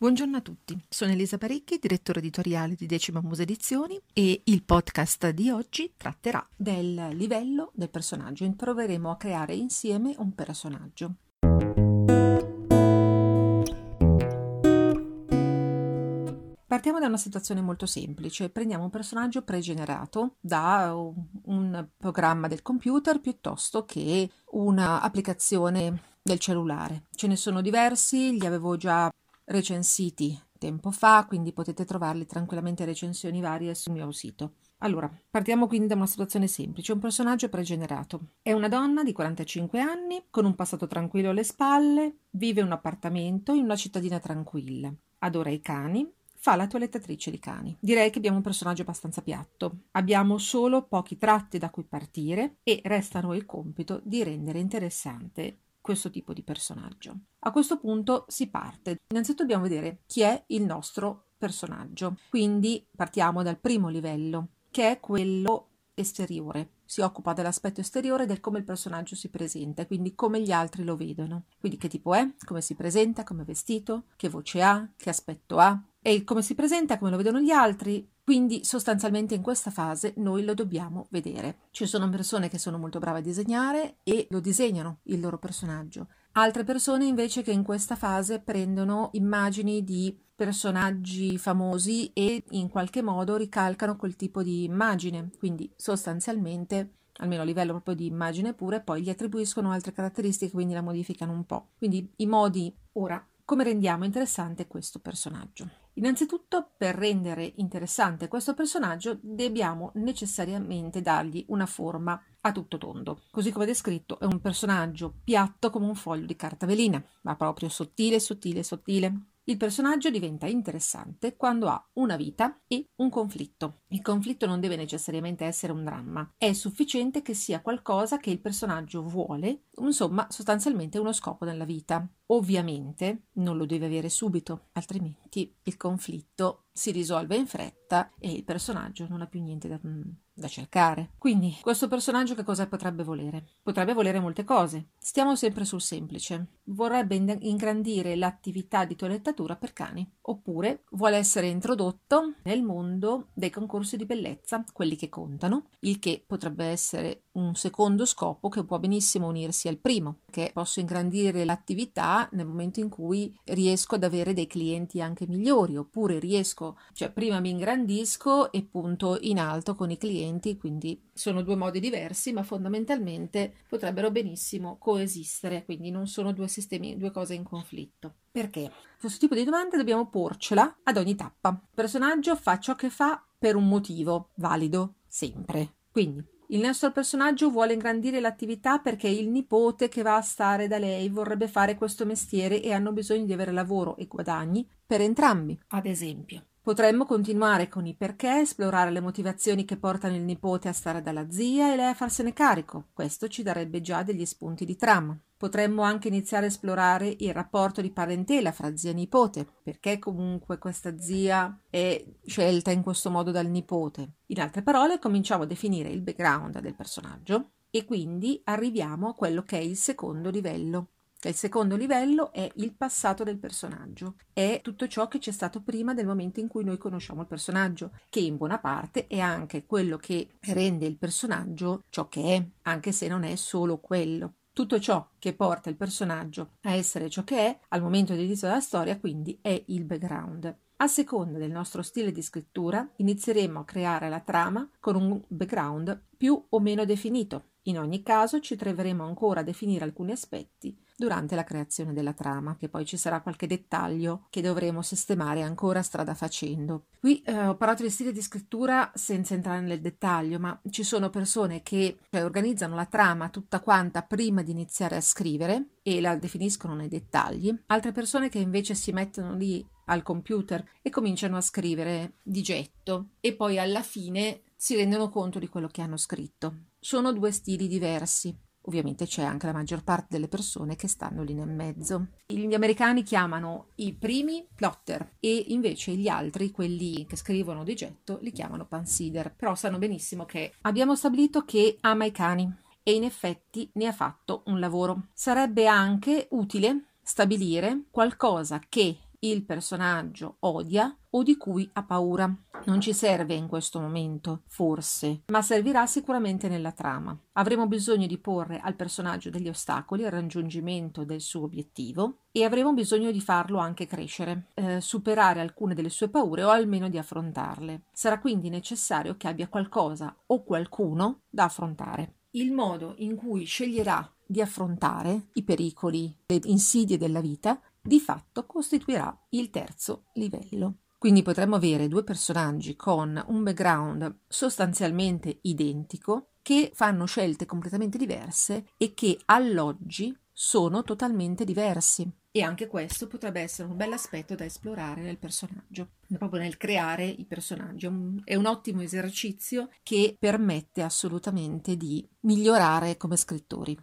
Buongiorno a tutti, sono Elisa Parecchi, direttore editoriale di Decima Muse Edizioni e il podcast di oggi tratterà del livello del personaggio. Proveremo a creare insieme un personaggio. Partiamo da una situazione molto semplice. Prendiamo un personaggio pregenerato da un programma del computer piuttosto che un'applicazione del cellulare. Ce ne sono diversi, li avevo già recensiti tempo fa, quindi potete trovarli tranquillamente recensioni varie sul mio sito. Allora, partiamo quindi da una situazione semplice. Un personaggio pregenerato. È una donna di 45 anni, con un passato tranquillo alle spalle, vive in un appartamento in una cittadina tranquilla. Adora i cani, fa la toilettatrice di cani. Direi che abbiamo un personaggio abbastanza piatto. Abbiamo solo pochi tratti da cui partire e resta a noi il compito di rendere interessante questo tipo di personaggio. A questo punto si parte. Innanzitutto dobbiamo vedere chi è il nostro personaggio. Quindi partiamo dal primo livello, che è quello esteriore. Si occupa dell'aspetto esteriore del come il personaggio si presenta, quindi come gli altri lo vedono. Quindi che tipo è, come si presenta, come è vestito, che voce ha, che aspetto ha, e come si presenta, come lo vedono gli altri. Quindi sostanzialmente in questa fase noi lo dobbiamo vedere. Ci sono persone che sono molto brave a disegnare e lo disegnano il loro personaggio. Altre persone invece che in questa fase prendono immagini di personaggi famosi e in qualche modo ricalcano quel tipo di immagine. Quindi sostanzialmente almeno a livello proprio di immagine pure, poi gli attribuiscono altre caratteristiche, quindi la modificano un po'. Quindi i modi ora come rendiamo interessante questo personaggio? Innanzitutto, per rendere interessante questo personaggio, dobbiamo necessariamente dargli una forma a tutto tondo. Così come descritto, è un personaggio piatto come un foglio di carta velina, ma proprio sottile, sottile, sottile. Il personaggio diventa interessante quando ha una vita e un conflitto. Il conflitto non deve necessariamente essere un dramma, è sufficiente che sia qualcosa che il personaggio vuole, insomma, sostanzialmente uno scopo nella vita. Ovviamente non lo deve avere subito, altrimenti il conflitto si risolve in fretta e il personaggio non ha più niente da, da cercare. Quindi, questo personaggio che cosa potrebbe volere? Potrebbe volere molte cose. Stiamo sempre sul semplice. Vorrebbe ingrandire l'attività di toilettatura per cani, oppure vuole essere introdotto nel mondo dei concorsi di bellezza, quelli che contano, il che potrebbe essere un secondo scopo che può benissimo unirsi al primo, che posso ingrandire l'attività nel momento in cui riesco ad avere dei clienti anche migliori, oppure riesco, cioè prima mi ingrandisco e punto in alto con i clienti, quindi sono due modi diversi, ma fondamentalmente potrebbero benissimo coesistere, quindi non sono due sistemi, due cose in conflitto. Perché? Questo tipo di domande dobbiamo porcela ad ogni tappa. Il personaggio fa ciò che fa per un motivo valido, sempre. Quindi il nostro personaggio vuole ingrandire l'attività perché il nipote che va a stare da lei vorrebbe fare questo mestiere e hanno bisogno di avere lavoro e guadagni per entrambi, ad esempio. Potremmo continuare con i perché, esplorare le motivazioni che portano il nipote a stare dalla zia e lei a farsene carico. Questo ci darebbe già degli spunti di trama. Potremmo anche iniziare a esplorare il rapporto di parentela fra zia e nipote, perché comunque questa zia è scelta in questo modo dal nipote. In altre parole, cominciamo a definire il background del personaggio e quindi arriviamo a quello che è il secondo livello. Il secondo livello è il passato del personaggio, è tutto ciò che c'è stato prima del momento in cui noi conosciamo il personaggio, che in buona parte è anche quello che rende il personaggio ciò che è, anche se non è solo quello. Tutto ciò che porta il personaggio a essere ciò che è al momento dell'inizio della storia, quindi, è il background. A seconda del nostro stile di scrittura, inizieremo a creare la trama con un background più o meno definito. In ogni caso ci troveremo ancora a definire alcuni aspetti durante la creazione della trama, che poi ci sarà qualche dettaglio che dovremo sistemare ancora strada facendo. Qui eh, ho parlato di stile di scrittura senza entrare nel dettaglio, ma ci sono persone che cioè, organizzano la trama tutta quanta prima di iniziare a scrivere e la definiscono nei dettagli, altre persone che invece si mettono lì al computer e cominciano a scrivere di getto e poi alla fine si rendono conto di quello che hanno scritto. Sono due stili diversi. Ovviamente c'è anche la maggior parte delle persone che stanno lì nel mezzo. Gli americani chiamano i primi plotter e invece gli altri, quelli che scrivono di getto, li chiamano pansider. Però sanno benissimo che abbiamo stabilito che ama i cani e in effetti ne ha fatto un lavoro. Sarebbe anche utile stabilire qualcosa che il personaggio odia o di cui ha paura. Non ci serve in questo momento, forse, ma servirà sicuramente nella trama. Avremo bisogno di porre al personaggio degli ostacoli al raggiungimento del suo obiettivo e avremo bisogno di farlo anche crescere, eh, superare alcune delle sue paure o almeno di affrontarle. Sarà quindi necessario che abbia qualcosa o qualcuno da affrontare. Il modo in cui sceglierà di affrontare i pericoli, le insidie della vita, di fatto costituirà il terzo livello. Quindi potremmo avere due personaggi con un background sostanzialmente identico che fanno scelte completamente diverse e che all'oggi sono totalmente diversi. E anche questo potrebbe essere un bel aspetto da esplorare nel personaggio, proprio nel creare i personaggi. È un ottimo esercizio che permette assolutamente di migliorare come scrittori.